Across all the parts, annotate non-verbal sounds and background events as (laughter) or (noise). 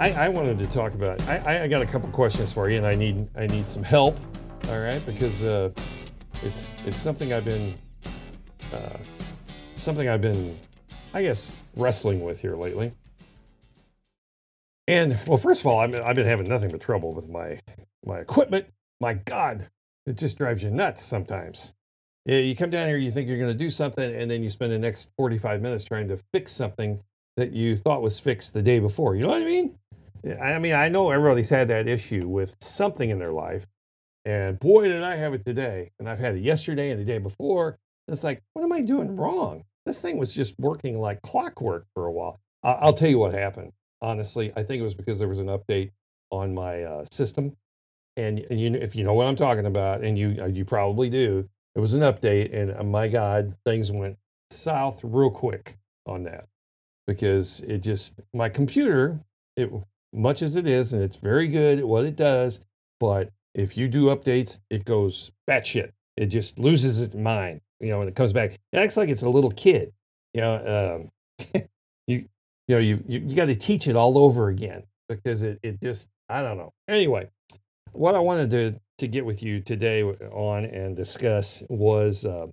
I, I wanted to talk about. I, I got a couple questions for you, and I need I need some help. All right, because uh, it's it's something I've been uh, something I've been, I guess, wrestling with here lately. And well, first of all, I've been, I've been having nothing but trouble with my my equipment. My God, it just drives you nuts sometimes. Yeah, You come down here, you think you're going to do something, and then you spend the next 45 minutes trying to fix something that you thought was fixed the day before. You know what I mean? I mean, I know everybody's had that issue with something in their life. And boy, did I have it today. And I've had it yesterday and the day before. And It's like, what am I doing wrong? This thing was just working like clockwork for a while. I'll tell you what happened. Honestly, I think it was because there was an update on my uh, system. And, and you, if you know what I'm talking about, and you uh, you probably do, it was an update, and uh, my God, things went south real quick on that because it just my computer it much as it is, and it's very good at what it does. But if you do updates, it goes batshit. It just loses its mind, you know, when it comes back. It acts like it's a little kid. You know, um, (laughs) you you know, you you, you got to teach it all over again because it it just I don't know. Anyway, what I wanted to to get with you today on and discuss was uh,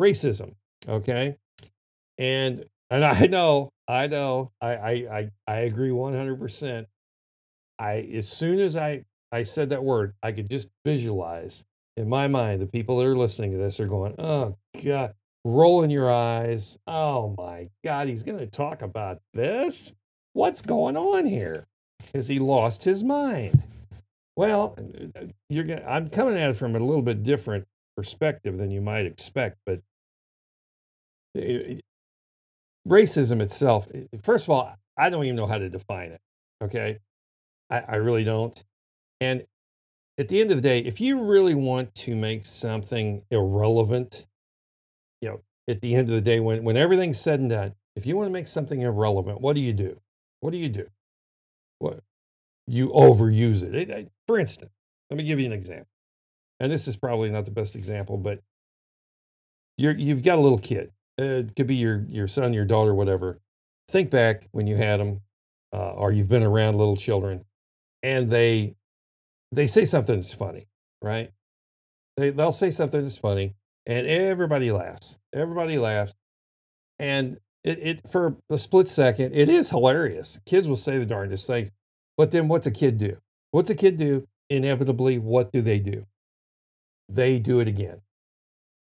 racism. Okay, and and I (laughs) know I know I I I, I agree one hundred percent I as soon as I I said that word, I could just visualize in my mind the people that are listening to this are going, "Oh God," rolling your eyes. "Oh my God, he's going to talk about this? What's going on here? Has he lost his mind?" Well, uh, you're going I'm coming at it from a little bit different perspective than you might expect, but racism itself, first of all, I don't even know how to define it. Okay. I, I really don't. And at the end of the day, if you really want to make something irrelevant, you know, at the end of the day, when, when everything's said and done, if you want to make something irrelevant, what do you do? What do you do? What you overuse it. it, it for instance, let me give you an example. And this is probably not the best example, but you're you've got a little kid. Uh, it could be your your son, your daughter, whatever. Think back when you had them, uh, or you've been around little children, and they they say something that's funny, right? They they'll say something that's funny, and everybody laughs. Everybody laughs, and it, it for a split second, it is hilarious. Kids will say the darndest things, but then what's a kid do? What's a kid do? Inevitably, what do they do? They do it again.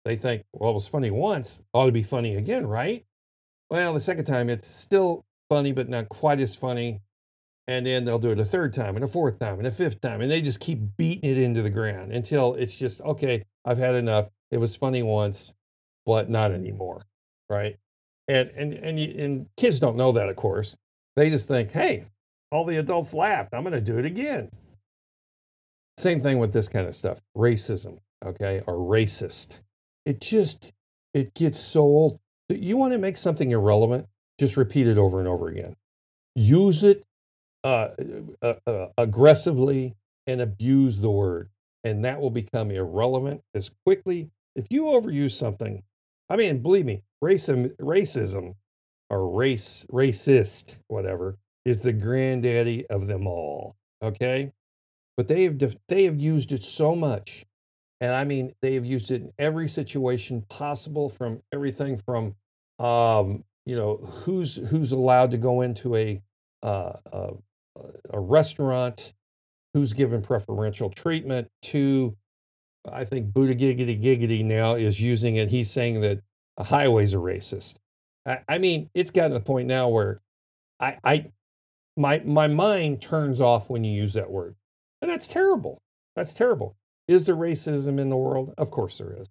They think, well, it was funny once, ought to be funny again, right? Well, the second time, it's still funny, but not quite as funny and then they'll do it a third time and a fourth time and a fifth time and they just keep beating it into the ground until it's just okay i've had enough. It was funny once but not anymore right? And and and, you, and kids don't know that of course. They just think hey all the adults laughed. I'm going to do it again. Same thing with this kind of stuff racism okay or racist. It just it gets so old. You want to make something irrelevant? Just repeat it over and over again. Use it uh, uh, uh, aggressively and abuse the word, and that will become irrelevant as quickly. If you overuse something, I mean, believe me, racism, racism or race, racist, whatever, is the granddaddy of them all. Okay, but they have def- they have used it so much, and I mean, they have used it in every situation possible, from everything from, um, you know, who's who's allowed to go into a uh, uh, a restaurant, who's given preferential treatment to, I think Buddha Giggity Giggity now is using it. He's saying that highways are racist. I, I mean, it's gotten to the point now where I, I, my, my mind turns off when you use that word. And that's terrible. That's terrible. Is there racism in the world? Of course there is.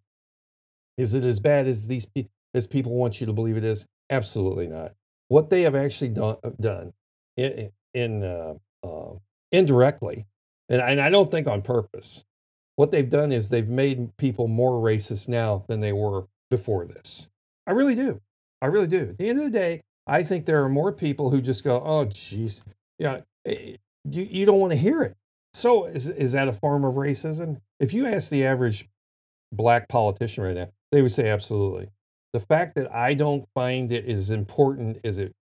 Is it as bad as these as people want you to believe it is? Absolutely not. What they have actually done, uh, done in, in uh, uh, indirectly, and, and I don't think on purpose. what they've done is they've made people more racist now than they were before this. I really do. I really do. At the end of the day, I think there are more people who just go, "Oh, jeez, yeah, eh, you you don't want to hear it." So is is that a form of racism? If you ask the average black politician right now, they would say absolutely. The fact that I don't find it as important as it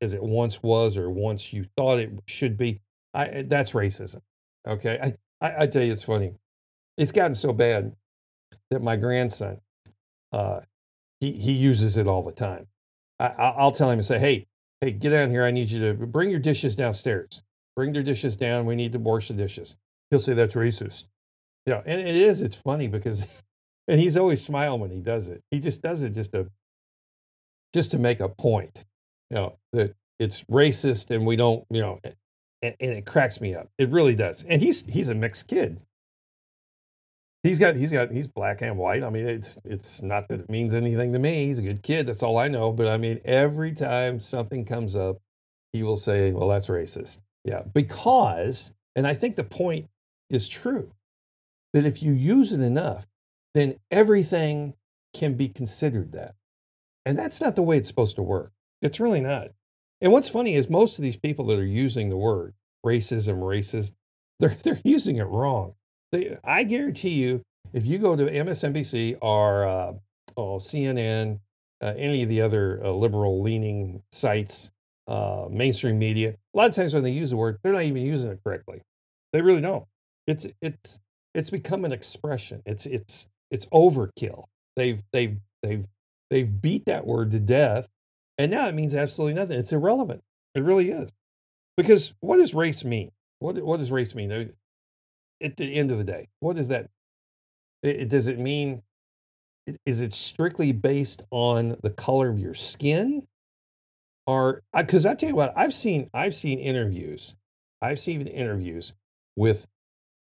as it once was or once you thought it should be, I that's racism. Okay, I I, I tell you, it's funny. It's gotten so bad that my grandson, uh, he he uses it all the time. I, I'll tell him and say, hey, hey, get down here. I need you to bring your dishes downstairs. Bring your dishes down. We need to wash the dishes. He'll say that's racist. Yeah. and it is. It's funny because, (laughs) and he's always smiling when he does it. He just does it just to, just to make a point. You know that it's racist and we don't. You know, and, and it cracks me up. It really does. And he's he's a mixed kid. He's got he's got he's black and white. I mean, it's it's not that it means anything to me. He's a good kid. That's all I know. But I mean, every time something comes up, he will say, "Well, that's racist." Yeah, because, and I think the point is true that if you use it enough, then everything can be considered that, and that's not the way it's supposed to work. It's really not. And what's funny is most of these people that are using the word racism, racist, (laughs) they're they're using it wrong they, I guarantee you, if you go to MSNBC or uh, oh, CNN, uh, any of the other uh, liberal leaning sites, uh, mainstream media, a lot of times when they use the word, they're not even using it correctly. They really don't. It's it's it's become an expression. It's it's it's overkill. They've they've they've they've beat that word to death, and now it means absolutely nothing. It's irrelevant. It really is. Because what does race mean? What what does race mean? at the end of the day, what does that? It, does it mean? Is it strictly based on the color of your skin, or because I, tell you what, I've seen I've seen interviews, I've seen interviews with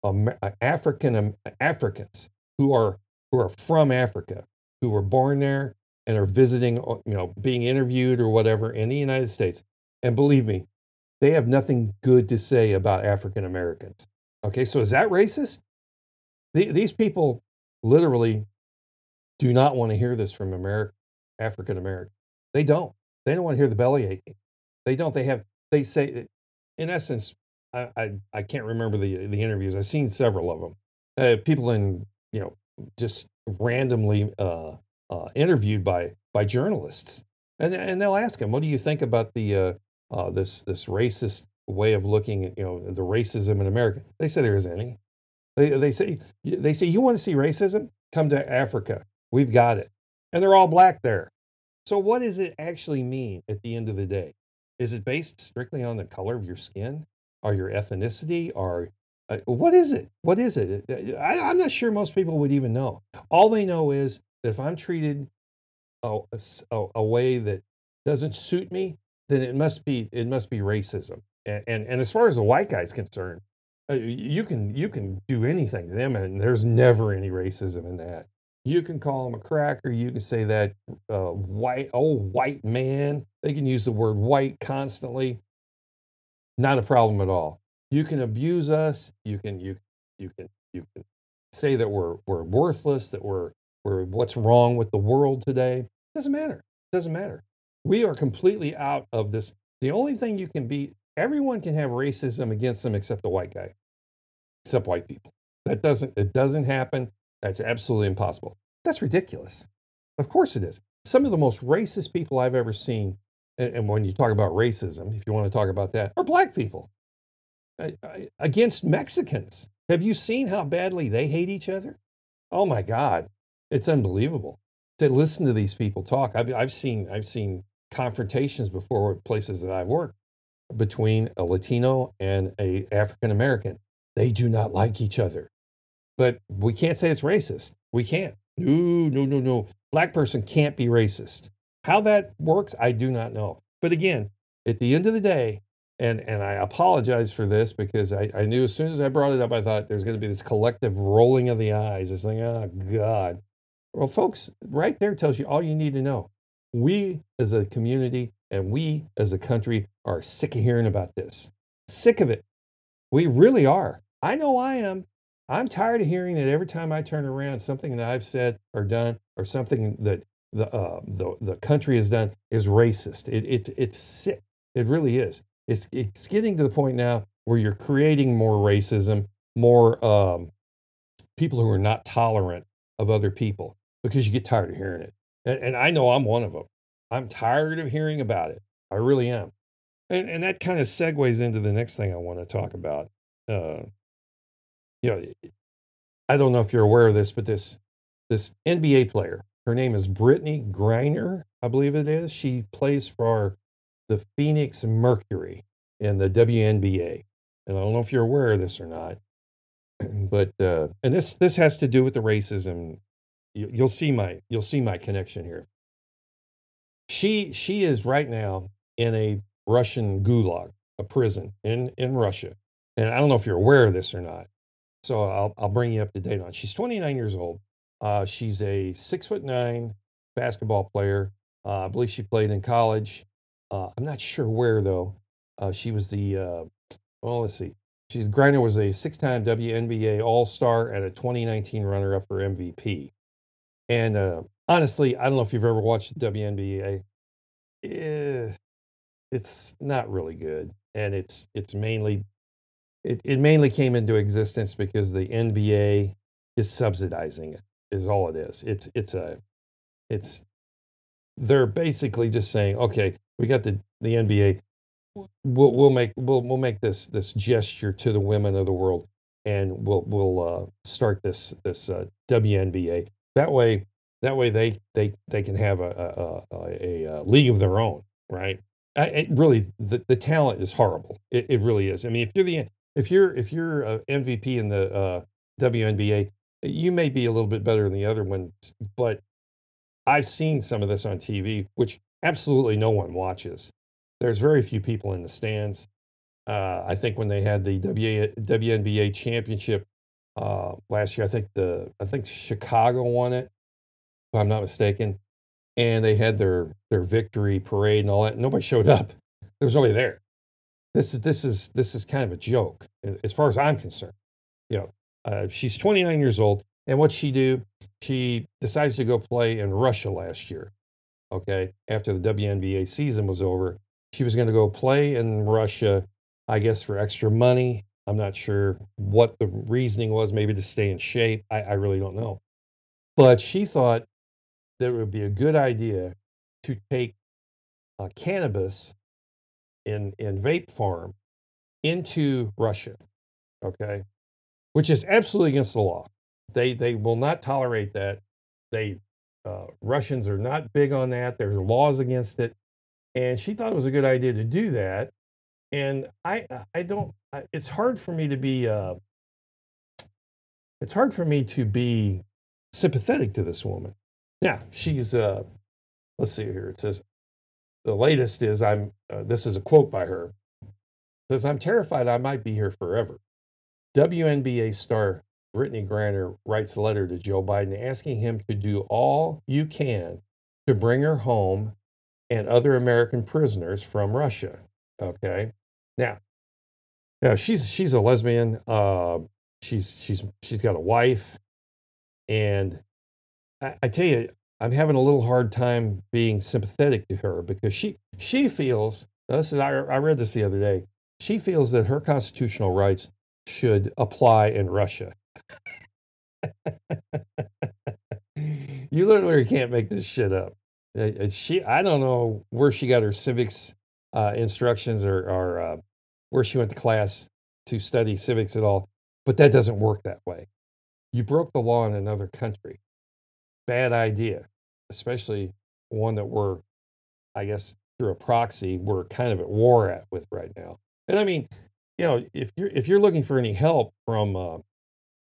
uh, African um, Africans who are who are from Africa, who were born there and are visiting, you know, being interviewed or whatever in the United States. And believe me, they have nothing good to say about African Americans. Okay, so is that racist? The, these people literally do not want to hear this from America, African American. They don't. They don't want to hear the belly aching. They don't. They have. They say, in essence, I I, I can't remember the the interviews. I've seen several of them. Uh, people in you know just randomly uh, uh, interviewed by by journalists, and and they'll ask them, "What do you think about the uh, uh, this this racist way of looking at you know the racism in America. They say there isn't any. They they say they say you want to see racism? Come to Africa. We've got it, and they're all black there. So what does it actually mean at the end of the day? Is it based strictly on the color of your skin, or your ethnicity, or uh, what is it? What is it? I, I'm not sure most people would even know. All they know is that if I'm treated a, a, a way that doesn't suit me, then it must be it must be racism. And, and, and as far as the white guy's concerned, uh, you can you can do anything to them, and there's never any racism in that. You can call them a cracker. You can say that uh, white old white man. They can use the word white constantly. Not a problem at all. You can abuse us. You can you you can you can say that we're we're worthless. That we're we're what's wrong with the world today. It Doesn't matter. It Doesn't matter. We are completely out of this. The only thing you can be everyone can have racism against them except the white guy, except white people. That doesn't it doesn't happen. That's absolutely impossible. That's ridiculous. Of course it is. Some of the most racist people I've ever seen, and, and when you talk about racism, if you want to talk about that, are black people against Mexicans. Have you seen how badly they hate each other? Oh my God, it's unbelievable to listen to these people talk. I've, I've seen I've seen confrontations before places that I've worked between a Latino and a African American. They do not like each other. But we can't say it's racist. We can't. No, no, no, no. Black person can't be racist. How that works, I do not know. But again, at the end of the day, and and I apologize for this because I, I knew as soon as I brought it up, I thought there's going to be this collective rolling of the eyes. It's like, oh God. Well, folks, right there tells you all you need to know. We as a community and we as a country are sick of hearing about this. Sick of it. We really are. I know I am. I'm tired of hearing that every time I turn around, something that I've said or done or something that the uh, the the country has done is racist. It, it it's sick. It really is. It's it's getting to the point now where you're creating more racism, more um, people who are not tolerant of other people because you get tired of hearing it. And, and I know I'm one of them. I'm tired of hearing about it. I really am. And, and that kind of segues into the next thing I want to talk about. Uh, you know, I don't know if you're aware of this, but this this NBA player, her name is Brittney Griner, I believe it is. She plays for the Phoenix Mercury in the WNBA. And I don't know if you're aware of this or not, (clears throat) but uh, and this this has to do with the racism. You, you'll see my you'll see my connection here. She she is right now in a Russian gulag, a prison in in Russia, and I don't know if you're aware of this or not. So I'll I'll bring you up to date on. She's 29 years old. Uh, she's a six foot nine basketball player. Uh, I believe she played in college. Uh, I'm not sure where though. Uh, she was the uh, well, let's see. She's Griner was a six-time WNBA All-Star and a 2019 runner-up for MVP. And uh, honestly, I don't know if you've ever watched WNBA. Eh, it's not really good, and it's it's mainly it, it mainly came into existence because the NBA is subsidizing it. Is all it is. It's it's a it's they're basically just saying, okay, we got the the NBA we'll we'll make we'll we'll make this this gesture to the women of the world, and we'll we'll uh, start this this uh, WNBA. That way, that way they they they can have a a, a, a, league of their own, right? I, it really, the, the talent is horrible. It, it really is. I mean, if you're the if you're if you're a MVP in the uh, WNBA, you may be a little bit better than the other ones, but I've seen some of this on TV, which absolutely no one watches there's very few people in the stands. Uh, I think when they had the w, WNBA championship uh, last year, I think the I think Chicago won it, if I'm not mistaken, and they had their their victory parade and all that. Nobody showed up. There was nobody there. This is this is this is kind of a joke as far as I'm concerned. You know, uh, she's 29 years old, and what she do? She decides to go play in Russia last year. Okay, after the WNBA season was over, she was going to go play in Russia, I guess, for extra money. I'm not sure what the reasoning was, maybe to stay in shape. I, I really don't know. But she thought that it would be a good idea to take uh, cannabis in, in vape farm into Russia, okay, which is absolutely against the law. They, they will not tolerate that. They, uh, Russians are not big on that. There's laws against it and she thought it was a good idea to do that. And I, I don't. It's hard for me to be. Uh, it's hard for me to be sympathetic to this woman. Yeah, she's. Uh, let's see here. It says the latest is I'm. Uh, this is a quote by her. Says I'm terrified I might be here forever. WNBA star Brittney Griner writes a letter to Joe Biden asking him to do all you can to bring her home and other American prisoners from Russia. Okay, now, now she's she's a lesbian. Uh, she's she's she's got a wife, and I, I tell you, I'm having a little hard time being sympathetic to her because she she feels. This is I, I read this the other day. She feels that her constitutional rights should apply in Russia. (laughs) you literally can't make this shit up. Uh, uh, she, I don't know where she got her civics uh, instructions or, or uh, where she went to class to study civics at all, but that doesn't work that way. You broke the law in another country. Bad idea, especially one that we're, I guess, through a proxy, we're kind of at war at with right now. And I mean, you know, if you're if you're looking for any help from uh,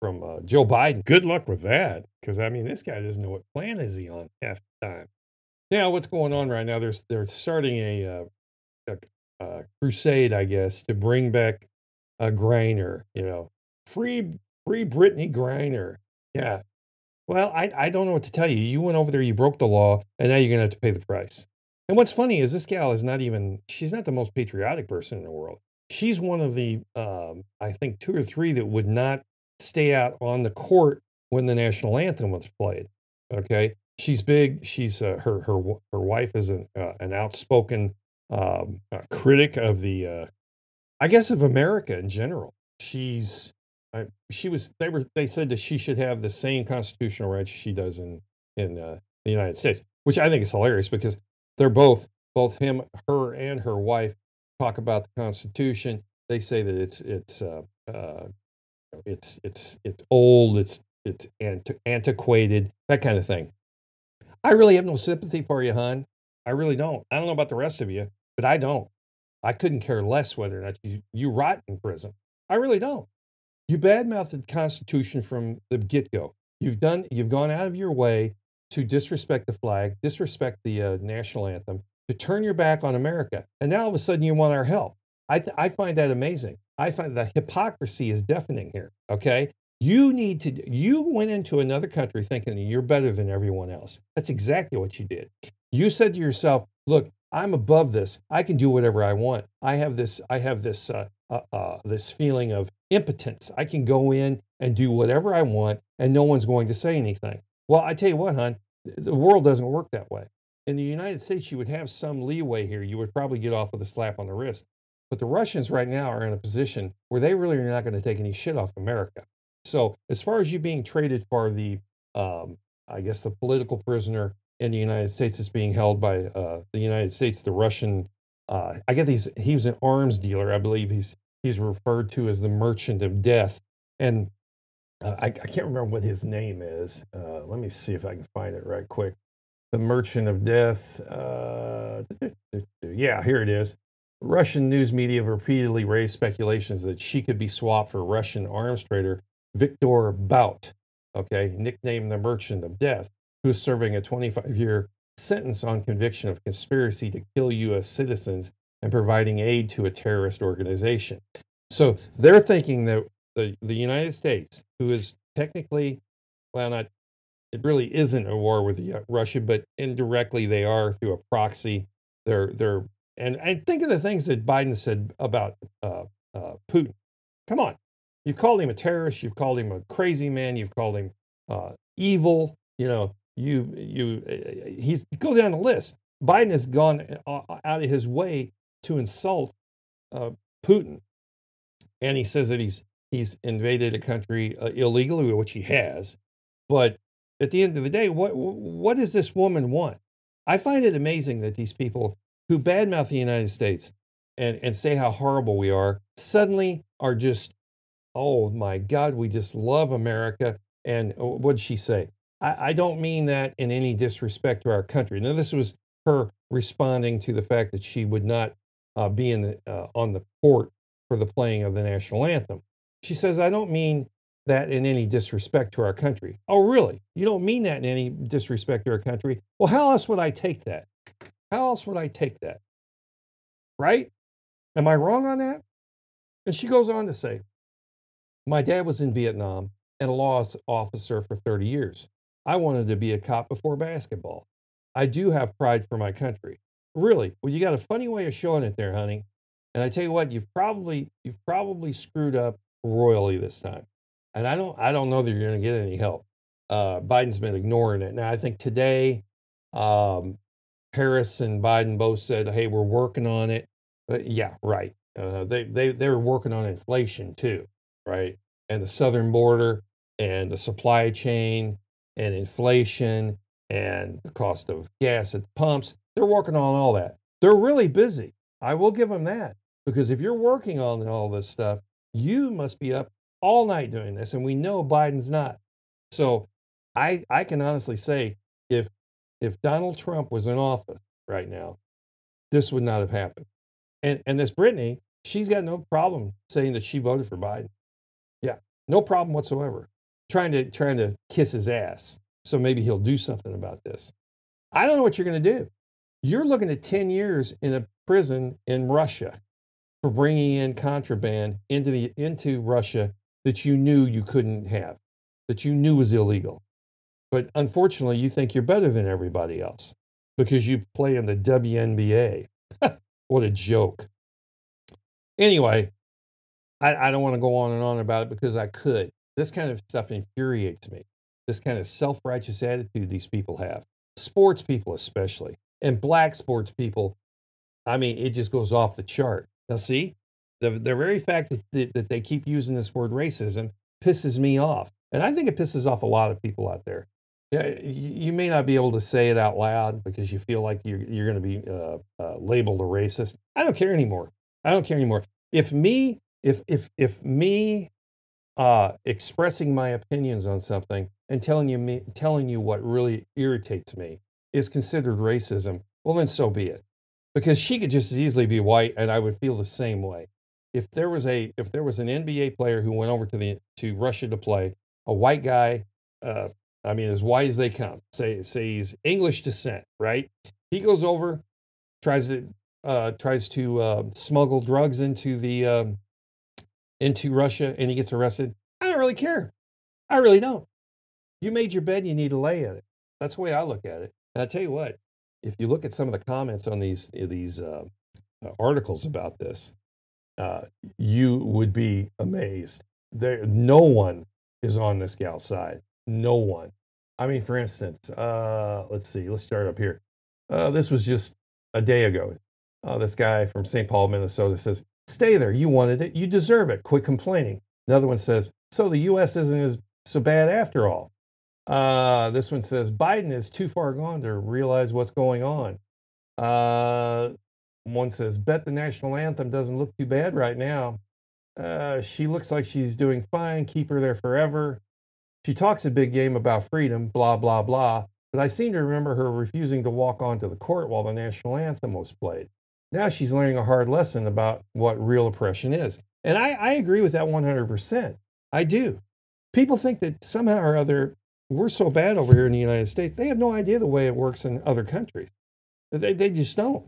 from uh, Joe Biden, good luck with that. Because I mean, this guy doesn't know what plan is he on half the time now what's going on right now? There's they're starting a, uh, a, a crusade, I guess, to bring back a Griner. You know, free free Brittney Griner. Yeah. Well, I I don't know what to tell you. You went over there, you broke the law, and now you're gonna have to pay the price. And what's funny is this gal is not even she's not the most patriotic person in the world. She's one of the um, I think two or three that would not stay out on the court when the national anthem was played. Okay, she's big. She's uh, her her her wife is an uh, an outspoken um, uh, critic of the, uh, I guess, of America in general. She's she was they were they said that she should have the same constitutional rights she does in in uh, the United States, which I think is hilarious because they're both both him, her, and her wife talk about the Constitution. They say that it's it's uh, uh, it's it's it's old, it's it's anti- antiquated, that kind of thing. I really have no sympathy for you, hon. I really don't. I don't know about the rest of you, but I don't. I couldn't care less whether or not you, you rot in prison. I really don't. You badmouthed the Constitution from the get go. You've done. You've gone out of your way to disrespect the flag, disrespect the uh, national anthem, to turn your back on America, and now all of a sudden you want our help. I th- I find that amazing. I find the hypocrisy is deafening here. Okay, you need to. You went into another country thinking you're better than everyone else. That's exactly what you did. You said to yourself, "Look, I'm above this. I can do whatever I want. I have this. I have this. Uh, uh, uh, this feeling of impotence. I can go in and do whatever I want, and no one's going to say anything. Well, I tell you what, hon, the world doesn't work that way. In the United States, you would have some leeway here. You would probably get off with a slap on the wrist. But the Russians right now are in a position where they really are not going to take any shit off America. So, as far as you being traded for the, um, I guess, the political prisoner in the United States is being held by uh, the United States, the Russian. Uh, I get these. He was an arms dealer, I believe. He's he's referred to as the merchant of death. And uh, I, I, can't remember what his name is. Uh, let me see if I can find it right quick. The merchant of death. Uh, yeah, here it is. Russian news media have repeatedly raised speculations that she could be swapped for Russian arms trader Viktor Bout, okay, nicknamed the Merchant of Death, who is serving a 25 year sentence on conviction of conspiracy to kill U.S. citizens and providing aid to a terrorist organization. So they're thinking that the, the United States, who is technically, well, not, it really isn't a war with Russia, but indirectly they are through a proxy. They're, they're, and, and think of the things that Biden said about uh, uh, Putin. Come on. You've called him a terrorist. You've called him a crazy man. You've called him uh, evil. You know, you, you, he's go down the list. Biden has gone uh, out of his way to insult uh, Putin, and he says that he's he's invaded a country uh, illegally, which he has. But at the end of the day, what what does this woman want? I find it amazing that these people who badmouth the United States and and say how horrible we are suddenly are just, oh my God, we just love America. And uh, what did she say? I, I don't mean that in any disrespect to our country. Now, this was her responding to the fact that she would not uh, being uh, on the court for the playing of the national anthem. She says, I don't mean that in any disrespect to our country. Oh, really? You don't mean that in any disrespect to our country? Well, how else would I take that? How else would I take that? Right? Am I wrong on that? And she goes on to say, My dad was in Vietnam and a law officer for 30 years. I wanted to be a cop before basketball. I do have pride for my country. Really? Well, you got a funny way of showing it there, honey. And I tell you what, you've probably you've probably screwed up royally this time. And I don't I don't know that you're going to get any help. Uh, Biden's been ignoring it. Now I think today, um, Harris and Biden both said, "Hey, we're working on it." But yeah, right. Uh, they they they were working on inflation too, right? And the southern border and the supply chain and inflation and the cost of gas at the pumps. They're working on all that. They're really busy. I will give them that because if you're working on all this stuff, you must be up all night doing this. And we know Biden's not. So I, I can honestly say if, if Donald Trump was in office right now, this would not have happened. And, and this Brittney, she's got no problem saying that she voted for Biden. Yeah, no problem whatsoever. Trying to, trying to kiss his ass. So maybe he'll do something about this. I don't know what you're going to do. You're looking at 10 years in a prison in Russia for bringing in contraband into the into Russia that you knew you couldn't have, that you knew was illegal. But unfortunately, you think you're better than everybody else because you play in the WNBA. (laughs) what a joke. Anyway, I, I don't want to go on and on about it because I could. This kind of stuff infuriates me. This kind of self righteous attitude these people have, sports people especially, and black sports people. I mean, it just goes off the chart. Now, see, the, the very fact that, that, that they keep using this word racism pisses me off. And I think it pisses off a lot of people out there. Yeah, you may not be able to say it out loud because you feel like you're, you're going to be uh, uh, labeled a racist. I don't care anymore. I don't care anymore. If me, if if if me, uh, expressing my opinions on something and telling you me telling you what really irritates me is considered racism, well then so be it. Because she could just as easily be white, and I would feel the same way. If there was a if there was an NBA player who went over to the to Russia to play, a white guy, uh, I mean, as white as they come. Say, say he's English descent, right? He goes over, tries to uh, tries to uh, smuggle drugs into the um, into Russia, and he gets arrested. I don't really care. I really don't. You made your bed, you need to lay in it. That's the way I look at it. And I tell you what, if you look at some of the comments on these these uh, articles about this, uh, you would be amazed. There, no one is on this gal's side. No one. I mean, for instance, uh, let's see, let's start up here. Uh, this was just a day ago. Uh, this guy from St. Paul, Minnesota says, Stay there. You wanted it. You deserve it. Quit complaining. Another one says, So the U.S. isn't as so bad after all. Uh, this one says, Biden is too far gone to realize what's going on. Uh, one says, Bet the national anthem doesn't look too bad right now. Uh, she looks like she's doing fine. Keep her there forever. She talks a big game about freedom, blah, blah, blah, but I seem to remember her refusing to walk onto the court while the national anthem was played. Now she's learning a hard lesson about what real oppression is. And I, I agree with that 100%. I do. People think that somehow or other we're so bad over here in the United States. They have no idea the way it works in other countries. They, they just don't.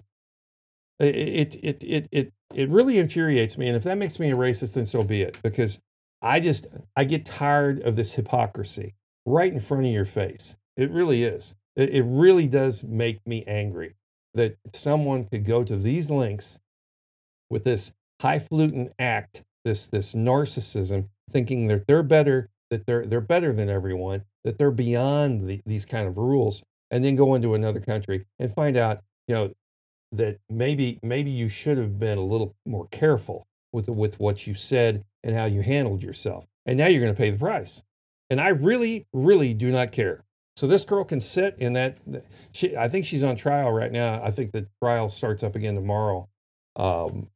It, it, it, it, it really infuriates me. And if that makes me a racist, then so be it. Because I just, I get tired of this hypocrisy right in front of your face. It really is. It, it really does make me angry that someone could go to these lengths with this highfalutin act, this, this narcissism, thinking that they're better, that they're, they're better than everyone, that they're beyond the, these kind of rules, and then go into another country and find out, you know, that maybe maybe you should have been a little more careful with with what you said and how you handled yourself. And now you're going to pay the price. And I really, really do not care. So this girl can sit in that. She, I think she's on trial right now. I think the trial starts up again tomorrow. Um,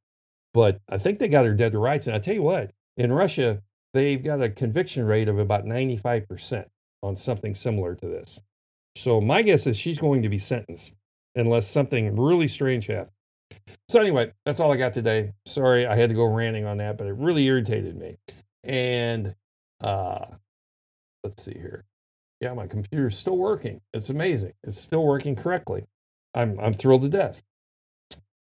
but I think they got her dead to rights. And I tell you what, in Russia, they've got a conviction rate of about 95% on something similar to this. So my guess is she's going to be sentenced unless something really strange happens. So anyway, that's all I got today. Sorry, I had to go ranting on that, but it really irritated me. And uh, let's see here. Yeah, my computer's still working. It's amazing. It's still working correctly. I'm I'm thrilled to death.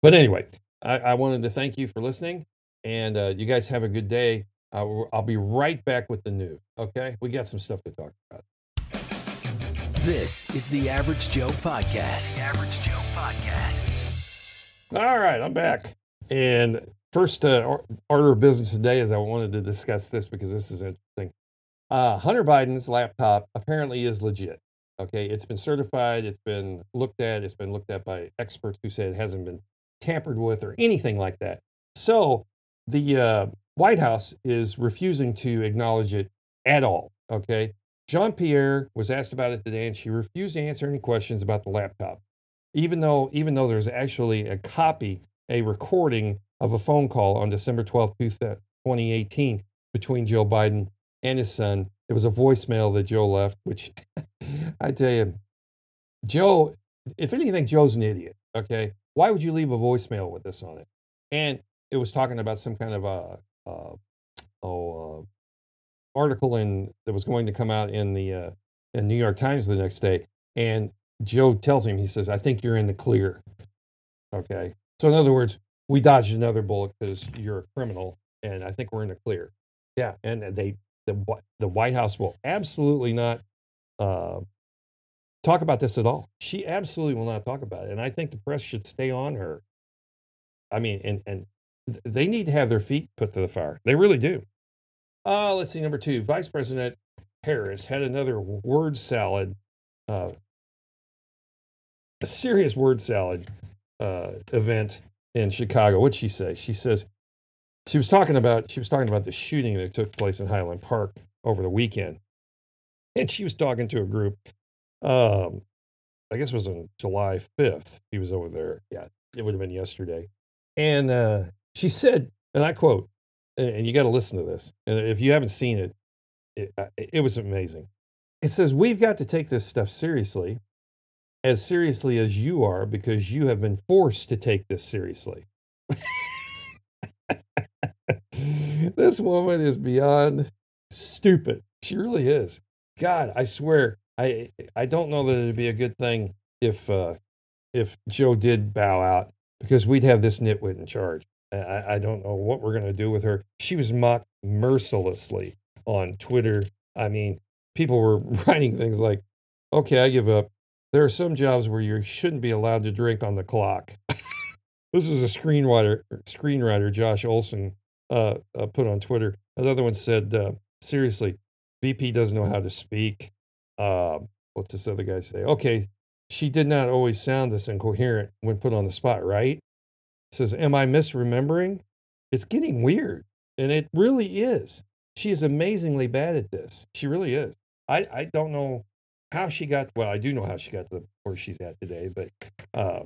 But anyway, I, I wanted to thank you for listening, and uh, you guys have a good day. I'll, I'll be right back with the news. Okay, we got some stuff to talk about. This is the Average Joe Podcast. The Average Joe Podcast. All right, I'm back. And first uh, order of business today is I wanted to discuss this because this is interesting. Uh, Hunter Biden's laptop apparently is legit. Okay, it's been certified, it's been looked at, it's been looked at by experts who say it hasn't been tampered with or anything like that. So the uh, White House is refusing to acknowledge it at all. Okay, Jean Pierre was asked about it today, and she refused to answer any questions about the laptop, even though even though there's actually a copy, a recording of a phone call on December 12th, 2018, between Joe Biden and his son. It was a voicemail that Joe left, which (laughs) I tell you, Joe, if anything, Joe's an idiot. Okay, why would you leave a voicemail with this on it? And it was talking about some kind of a, uh, oh. Uh, article in that was going to come out in the uh, in New York Times the next day, and Joe tells him, he says, "I think you're in the clear." Okay, so in other words, we dodged another bullet because you're a criminal, and I think we're in the clear. Yeah, and they the the White House will absolutely not uh, talk about this at all. She absolutely will not talk about it, and I think the press should stay on her. I mean, and and they need to have their feet put to the fire. They really do. Uh, let's see. Number two, Vice President Harris had another word salad, uh, a serious word salad uh, event in Chicago. What'd she say? She says she was talking about she was talking about the shooting that took place in Highland Park over the weekend, and she was talking to a group. Um, I guess it was on July fifth. He was over there. Yeah, it would have been yesterday, and uh, she said, and I quote, and, you got to listen to this. And if you haven't seen it, it, uh, it was amazing. It says we've got to take this stuff seriously, as seriously as you are, because you have been forced to take this seriously. (laughs) this woman is beyond stupid. She really is. God, I swear, I I don't know that it'd be a good thing if uh, if Joe did bow out because we'd have this nitwit in charge. I, I don't know what we're gonna do with her. She was mocked mercilessly on Twitter. I mean, people were (laughs) writing things like, "Okay, I give up. There are some jobs where you shouldn't be allowed to drink on the clock." (laughs) this was a screenwriter, screenwriter Josh Olson uh, uh, put on Twitter. Another one said, uh, "Seriously, VP doesn't know how to speak." Uh, what's this other guy say? Okay, she did not always sound this incoherent when put on the spot, right? Says, "Am I misremembering?" It's getting weird, and it really is. She is amazingly bad at this. She really is. I I don't know how she got. Well, I do know how she got to where she's at today, but uh,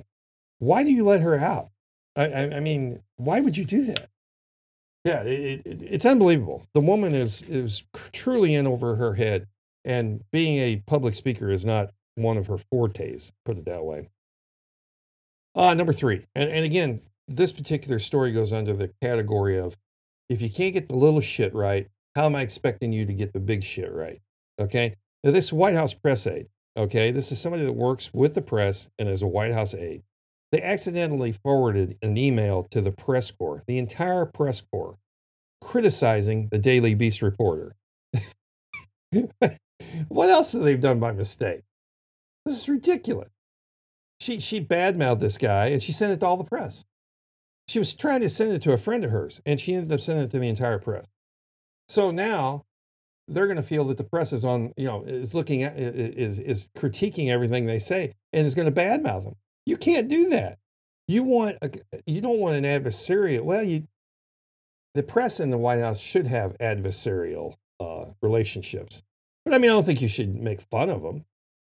why do you let her out? I, I, I mean, why would you do that? Yeah, it, it, it's unbelievable. The woman is is truly in over her head, and being a public speaker is not one of her fortes. Put it that way. Uh, number three, and, and again, this particular story goes under the category of if you can't get the little shit right, how am I expecting you to get the big shit right? Okay. Now, this White House press aide, okay, this is somebody that works with the press and is a White House aide. They accidentally forwarded an email to the press corps, the entire press corps, criticizing the Daily Beast reporter. (laughs) what else have they done by mistake? This is ridiculous. She she badmouthed this guy and she sent it to all the press. She was trying to send it to a friend of hers, and she ended up sending it to the entire press. So now they're going to feel that the press is on, you know, is looking at is is critiquing everything they say and is going to badmouth them. You can't do that. You want a, you don't want an adversarial. Well, you the press and the White House should have adversarial uh, relationships, but I mean, I don't think you should make fun of them.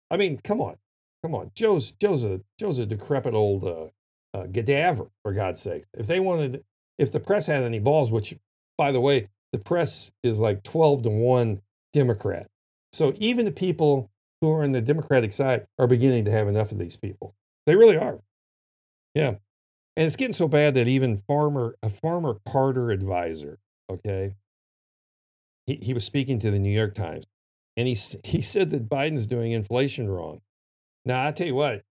I mean, come on, come on. Joe's Joe's a Joe's a decrepit old uh, uh, cadaver for God's sake. If they wanted, if the press had any balls, which by the way, the press is like twelve to one Democrat. So even the people who are on the Democratic side are beginning to have enough of these people. They really are. Yeah. And it's getting so bad that even farmer a farmer Carter advisor, okay, he, he was speaking to the New York Times and he (laughs) he said that Biden's doing inflation wrong. Now I tell you what,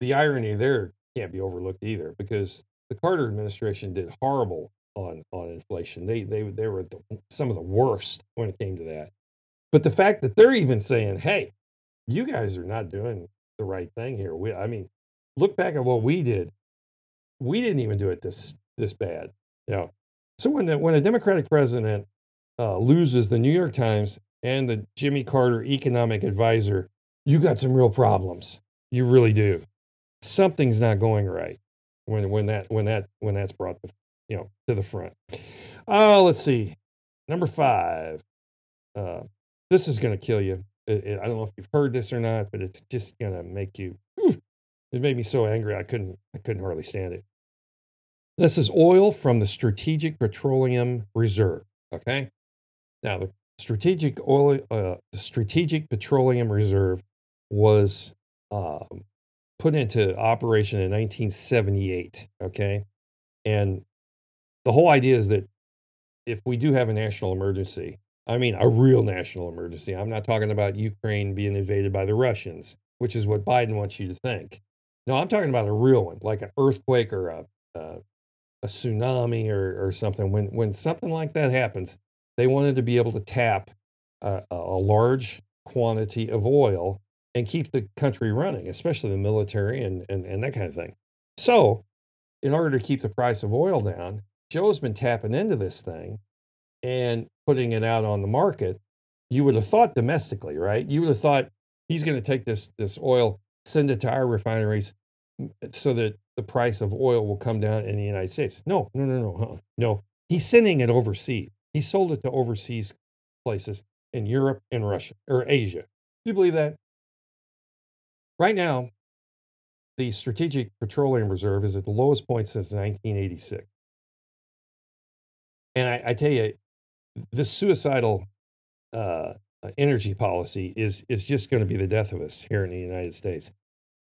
the irony there can't be overlooked either because the Carter administration did horrible on on inflation. They they they were the, some of the worst when it came to that. But the fact that they're even saying, "Hey, you guys are not doing the right thing here." We, I mean, look back at what we did. We didn't even do it this this bad. You know, so when the, when a Democratic president uh, loses the New York Times and the Jimmy Carter economic advisor, you got some real problems. You really do. Something's not going right when when that when that when that's brought to, you know to the front. Oh, let's see. Number five. Uh, this is going to kill you. It, I don't know if you've heard this or not, but it's just to make you it made me so angry I couldn't I couldn't hardly stand it. This is oil from the Strategic Petroleum Reserve. Okay, now the Strategic Oil uh, Strategic Petroleum Reserve was um, put into operation in 1978. Okay, and the whole idea is that if we do have a national emergency, I mean a real national emergency, I'm not talking about Ukraine being invaded by the Russians, which is what Biden wants you to think. No, I'm talking about a real one, like an earthquake or a a, tsunami or, or something. When when something like that happens, they wanted to be able to tap a, a large quantity of oil and keep the country running, especially the military and, and, and that kind of thing. So, in order to keep the price of oil down, Joe's been tapping into this thing and putting it out on the market, you would have thought domestically, right? You would have thought he's going to take this this oil, send it to our refineries, eh, so that the price of oil will come down in the United States. No, no, no, no, huh? no. He's sending it overseas. He sold it to overseas places in Europe and Russia or Asia. Do you believe that? Right now, the Strategic Petroleum Reserve is at the lowest point since 1986. And I, I tell you, this suicidal uh, energy policy is is just going to be the death of us here in the United States.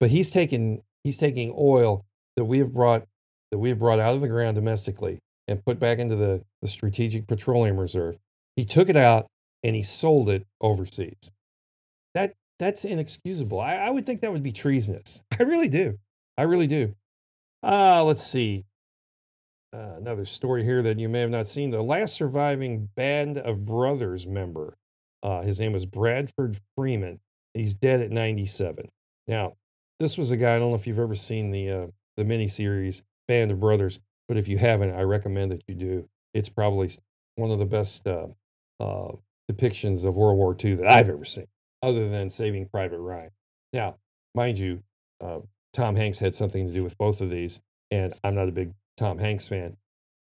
But he's taking he's taking oil that we have brought that we have brought out of the ground domestically and put back into the, the Strategic Petroleum Reserve. He took it out and he sold it overseas. That that's inexcusable. I, I would think that would be treasonous. (laughs) I really do. I really do. Uh, let's see. Uh, another story here that you may have not seen. The last surviving Band of Brothers member, uh, his name was Bradford Freeman. He's dead at 97. Now, this was a guy, I don't know if you've ever seen the, uh, the miniseries Band of Brothers, but if you haven't, I recommend that you do. It's probably one of the best uh, uh, depictions of World War II that I've ever seen, other than Saving Private Ryan. Now, mind you, uh, Tom Hanks had something to do with both of these, and I'm not a big Tom Hanks fan,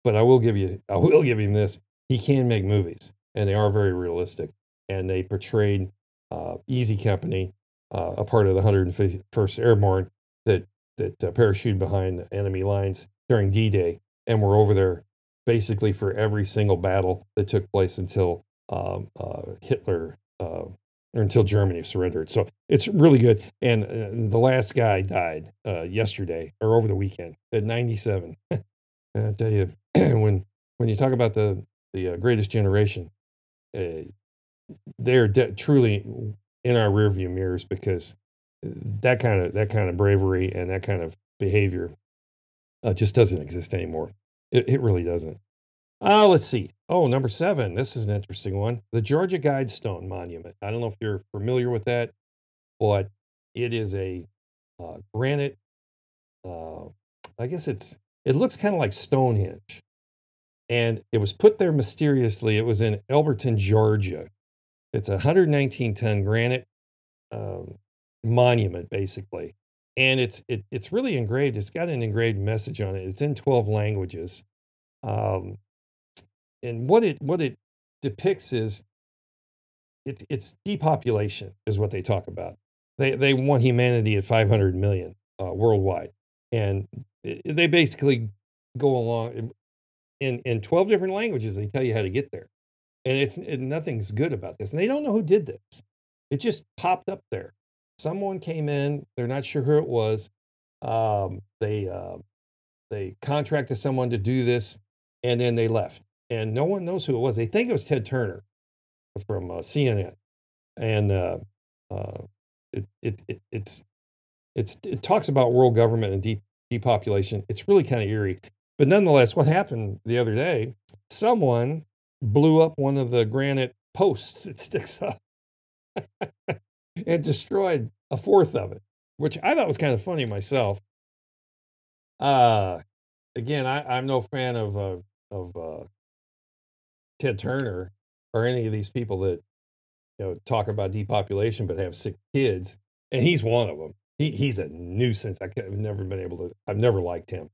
but I will give you, I will give him this. He can make movies, and they are very realistic. And they portrayed uh, Easy Company, uh, a part of the 151st Airborne that that uh, parachuted behind the enemy lines during D-Day, and were over there basically for every single battle that took place until um, uh, Hitler uh, until Germany surrendered. So it's really good. And, uh, the last guy died uh, yesterday or over the weekend at 97. (laughs) and I tell you, (clears throat) when when you talk about the the uh, greatest generation, uh, they're de- truly in our rearview mirrors because that kind of that kind of bravery and that kind of behavior uh, just doesn't exist anymore. It, it really doesn't. Uh, let's see. Oh, number seven. This is an interesting one. The Georgia Guidestone Monument. I don't know if you're familiar with that, but it is a uh, granite. Uh, I guess it's. It looks kind of like Stonehenge, and it was put there mysteriously. It was in Elberton, Georgia. It's a 119 ton granite um, monument, basically, and it's it, it's really engraved. It's got an engraved message on it. It's in 12 languages. Um, and what it what it depicts is it, it's depopulation is what they talk about. They they want humanity at 500 million uh, worldwide, and it, they basically go along in in 12 different languages. They tell you how to get there, and it's nothing's good about this, and they don't know who did this. It just popped up there. Someone came in. They're not sure who it was. Um, they uh, they contracted someone to do this, and then they left and no one knows who it was. They think it was Ted Turner from uh, CNN, and uh, uh, it, it, it, it's it's it talks about world government and de- depopulation. It's really kind of eerie, but nonetheless, what happened the other day? Someone blew up one of the granite posts that (laughs) sticks up (laughs) and destroyed a fourth of it, which I thought was kind of funny myself. Uh again, I, I'm no fan of uh, of uh, Ted Turner or any of these people that you know talk about depopulation but have sick kids, and he's one of them. He he's a nuisance. I have never been able to. I've never liked him.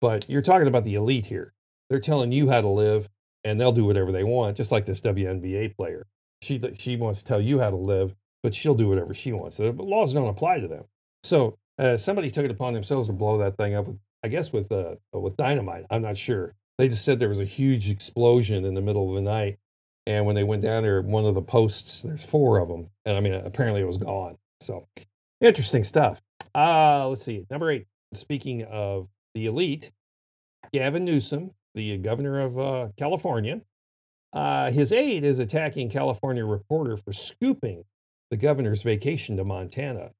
But you're talking about the elite here. They're telling you how to live, and they'll do whatever they want. Just like this WNBA player. She she wants to tell you how to live, but she'll do whatever she wants. The laws don't apply to them. So uh, somebody took it upon themselves to blow that thing up. With, I guess with uh, with dynamite. I'm not sure. They just said there was a huge explosion in the middle of the night. And when they went down there, one of the posts, there's four of them. And I mean, apparently it was gone. So interesting stuff. Uh, let's see. Number eight. Speaking of the elite, Gavin Newsom, the governor of uh, California, uh, his aide is attacking California reporter for scooping the governor's vacation to Montana.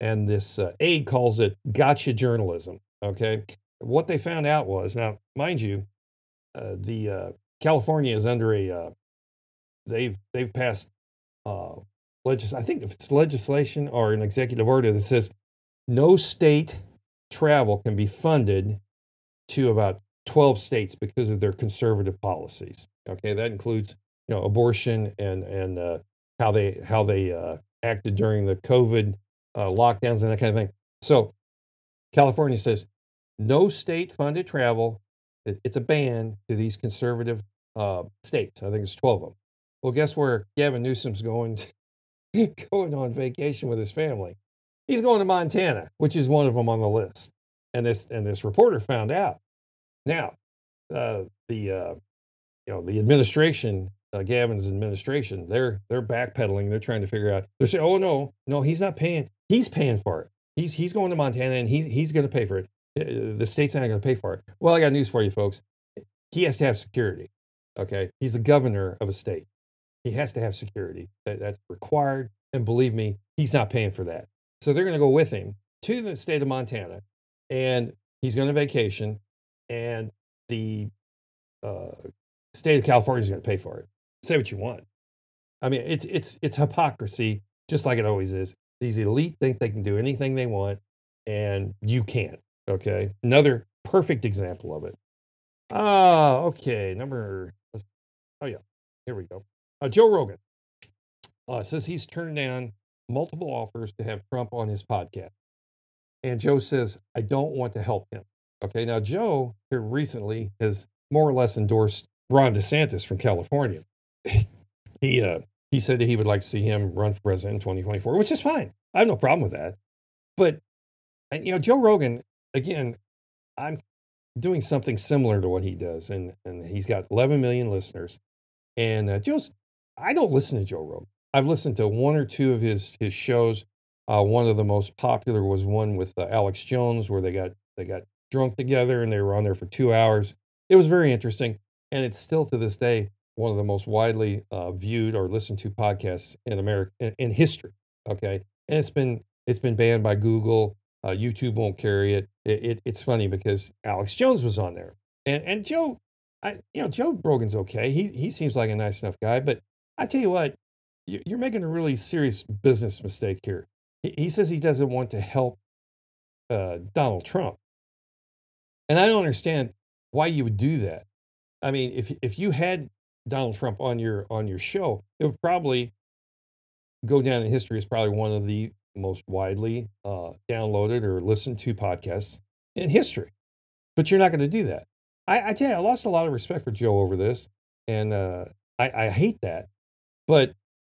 And this uh, aide calls it gotcha journalism. Okay what they found out was now, mind you, uh, the uh, California is under a uh, they've they've passed uh, legis I think if it's legislation or an executive order that says no state travel can be funded to about 12 states because of their conservative policies. Okay, that includes you know abortion and and uh, how they how they uh, acted during the COVID uh, lockdowns and that kind of thing. So California says no state-funded travel. It's a ban to these conservative uh, states. I think it's twelve of them. Well, guess where Gavin Newsom's going (laughs) going on vacation with his family? He's going to Montana, which is one of them on the list. And this and this reporter found out. Now, uh, the uh, you know the administration, uh, Gavin's administration, they're they're backpedaling. They're trying to figure out. They're saying, "Oh no, no, he's not paying. He's paying for it. He's he's going to Montana and he's he's going to pay for it. Uh, the state's not going to pay for it." Well, I got news for you, folks. He has to have security. Okay, he's the governor of a state. He has to have security. That, that's required. And believe me, he's not paying for that. So they're going to go with him to the state of Montana, and he's going to vacation, and the uh, state of California is going to pay for it. Say what you want. I mean, it's it's it's hypocrisy, just like it always is. These elite think they can do anything they want, and you can't. Okay, another perfect example of it. Ah, okay. Number. Oh yeah, here we go. Uh, Joe Rogan uh, says he's turned down multiple offers to have Trump on his podcast. And Joe says, I don't want to help him. Okay, now Joe here recently has more or less endorsed Ron DeSantis from California. (laughs) he uh, he said that he would like to see him run for president in 2024, which is fine. I have no problem with that. But you know, Joe Rogan, again, I'm doing something similar to what he does, and and he's got 11 million listeners. And uh, Joe's, I don't listen to Joe Rogan. I've listened to one or two of his his shows. Uh, one of the most popular was one with uh, Alex Jones, where they got they got drunk together and they were on there for two hours. It was very interesting, and it's still to this day one of the most widely uh, viewed or listened to podcasts in America in, in, history. Okay, and it's been it's been banned by Google. Uh, YouTube won't carry it. It, it. It's funny because Alex Jones was on there, and and Joe, I you know Joe Rogan's okay. He he seems like a nice enough guy, but I tell you what, you're making a really serious business mistake here. He says he doesn't want to help uh, Donald Trump, and I don't understand why you would do that. I mean, if if you had Donald Trump on your on your show, it would probably go down in history as probably one of the most widely uh, downloaded or listened to podcasts in history. But you're not going to do that. I, I, tell you, I lost a lot of respect for Joe over this, and uh, I, I hate that. But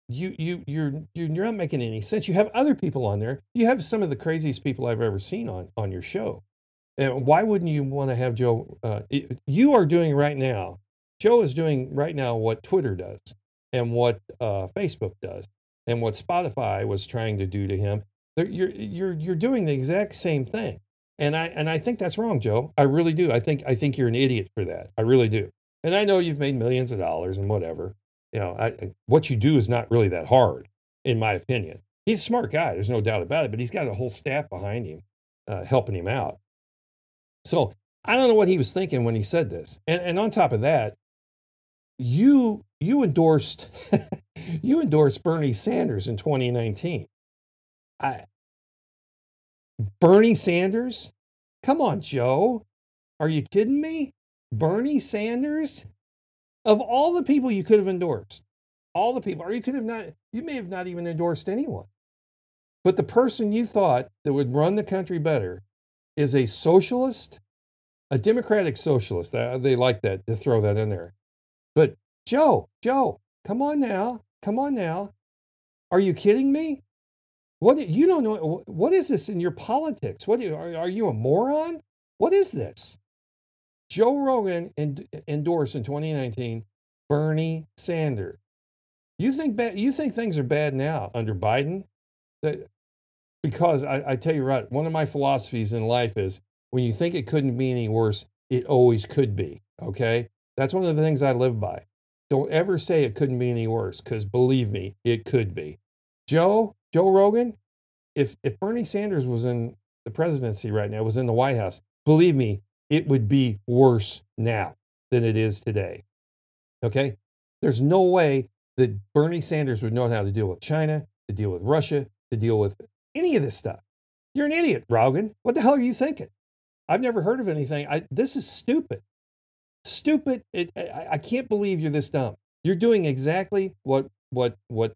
you you you're you're not making any sense. You have other people on there. You have some of the craziest people I've ever seen on on your show. And why wouldn't you want to have Joe? Uh, you are doing right now. Joe is doing right now what Twitter does, and what uh, Facebook does, and what Spotify was trying to do to him. You're you're you're doing the exact same thing, and I and I think that's wrong, Joe. I really do. I think I think you're an idiot for that. I really do. And I know you've made millions of dollars and whatever, you know, I, what you do is not really that hard, in my opinion. He's a smart guy, there's no doubt about it, but he's got a whole staff behind him uh, helping him out. So I don't know what he was thinking when he said this. And, and on top of that, you you endorsed (laughs) you endorsed Bernie Sanders in 2019. I Bernie Sanders? Come on, Joe. Are you kidding me? Bernie Sanders? of all the people you could have endorsed, all the people, or you could have not, you may have not even endorsed anyone. But the person you thought that would run the country better is a socialist, a democratic socialist. They like that to throw that in there. But Joe, Joe, come on now, come on now. Are you kidding me? What you don't know? What is this in your politics? What are, are you a moron? What is this? Joe Rogan end, endorsed in 2019 Bernie Sanders. You think bad, you think things are bad now under Biden? That because I, I tell you right, one of my philosophies in life is when you think it couldn't be any worse, it always could be. Okay, that's one of the things I live by. Don't ever say it couldn't be any worse, because believe me, it could be. Joe, Joe Rogan, if if Bernie Sanders was in the presidency right now, was in the White House, believe me, it would be worse now than it is today. Okay? There's no way that Bernie Sanders would know how to deal with China, to deal with Russia, to deal with any of this stuff. You're an idiot, Rogan. What the hell are you thinking? I've never heard of anything. I, this is stupid. Stupid. It, I, I can't believe you're this dumb. You're doing exactly what what what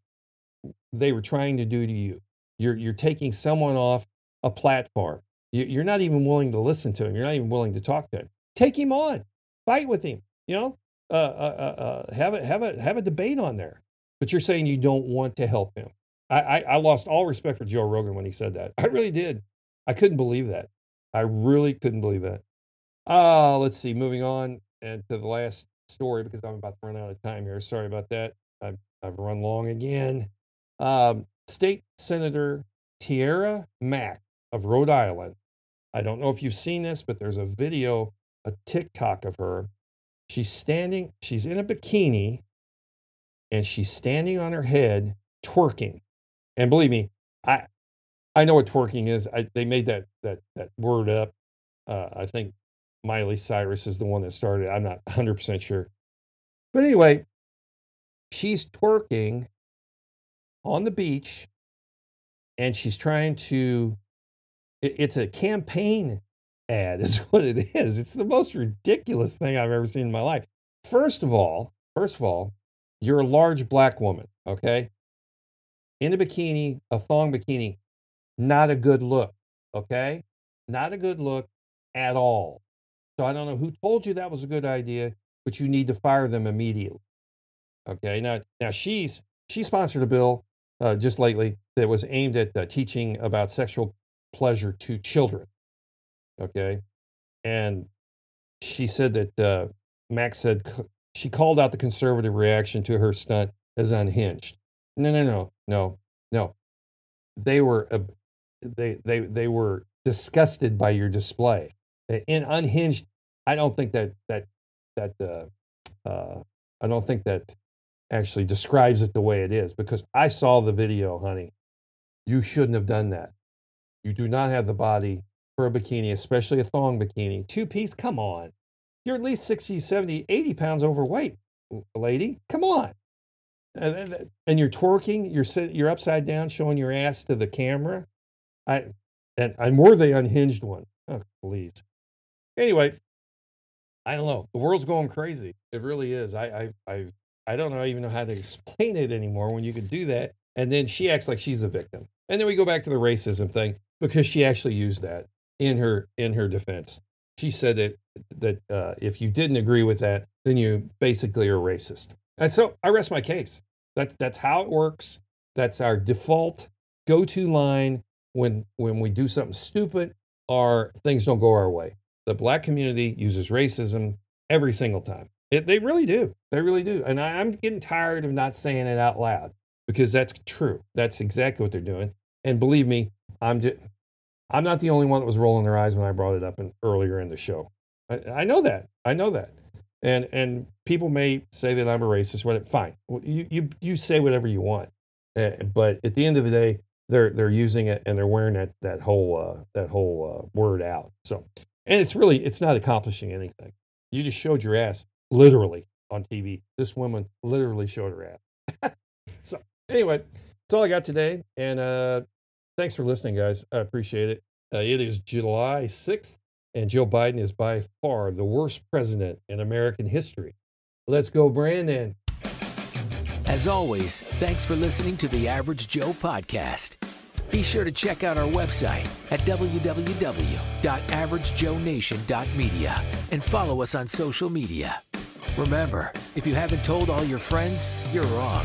they were trying to do to you. You're you're taking someone off a platform. You, you're not even willing to listen to him. You're not even willing to talk to him. Take him on. Fight with him. You know, uh, uh, uh, uh have a have a have a debate on there. But you're saying you don't want to help him. I, I, I lost all respect for Joe Rogan when he said that. I really did. I couldn't believe that. I really couldn't believe that. Uh, let's see. Moving on and to the last story because I'm about to run out of time here. Sorry about that. I've, I've run long again. Um, State Senator Tiara Mack of Rhode Island. I don't know if you've seen this, but there's a video, a TikTok of her. She's standing, she's in a bikini and she's standing on her head twerking. And believe me, I I know what twerking is. I, they made that that that word up. Uh, I think Miley Cyrus is the one that started. I'm not 100% sure. But anyway, she's twerking on the beach and she's trying to it, it's a campaign ad (laughs) is what it is. It's the most ridiculous thing I've ever seen in my life. First of all, first of all, you're a large black woman, okay? In a bikini, a thong bikini, not a good look, okay? Not a good look at all. So I don't know who told you that was a good idea, but you need to fire them immediately. Okay. Now, now she's she sponsored a bill uh, just lately that was aimed at uh, teaching about sexual pleasure to children. Okay, and she said that uh, Mack said she called out the conservative reaction to her stunt as unhinged. No, no, no, no, no. They were they they they were disgusted by your display. In unhinged, I don't think that that that uh, uh, I don't think that actually describes it the way it is because I saw the video, honey. You shouldn't have done that. You do not have the body for a bikini, especially a thong bikini. Two piece, come on. You're at least 60, 70, 80 pounds overweight, lady. Come on. And, and you're twerking, you're you're upside down showing your ass to the camera. I and I'm more the unhinged one. Oh, please. Anyway, I don't know. The world's going crazy. It really is. I I I I don't know even know how to (laughs) explain it anymore when you can do that. And then she acts like she's a victim. And then we go back to the racism thing because she actually used that in her in her defense. She said that that uh, if you didn't agree with that, then you basically are racist. And so I rest my case. That's that's how it works. That's our default go-to line when when we do something stupid or things don't go our way. The black community uses racism every single time. It, they really do. They really do. And I, I'm getting tired of not saying it out loud because that's true. That's exactly what they're doing. And believe me, I'm just, I'm not the only one that was rolling their eyes when I brought it up in, earlier in the show. I, I know that. I know that. And and people may say that I'm a racist. Whatever. Fine. You you you say whatever you want. Uh, but at the end of the day, they're they're using it and they're wearing that that whole uh, that whole uh, word out. So, and it's really it's not accomplishing anything. You just showed your ass literally on TV. This woman literally showed her ass. (laughs) so anyway, that's all I got today. And uh, thanks for listening, guys. I appreciate it. Uh, it is July 6th, and Joe Biden is by far the worst president in American history. Let's go, Brandon. As always, thanks for listening to the Average Joe podcast. Be sure to check out our website at www.averagejoenation.media and follow us on social media. Remember, if you haven't told all your friends, you're wrong.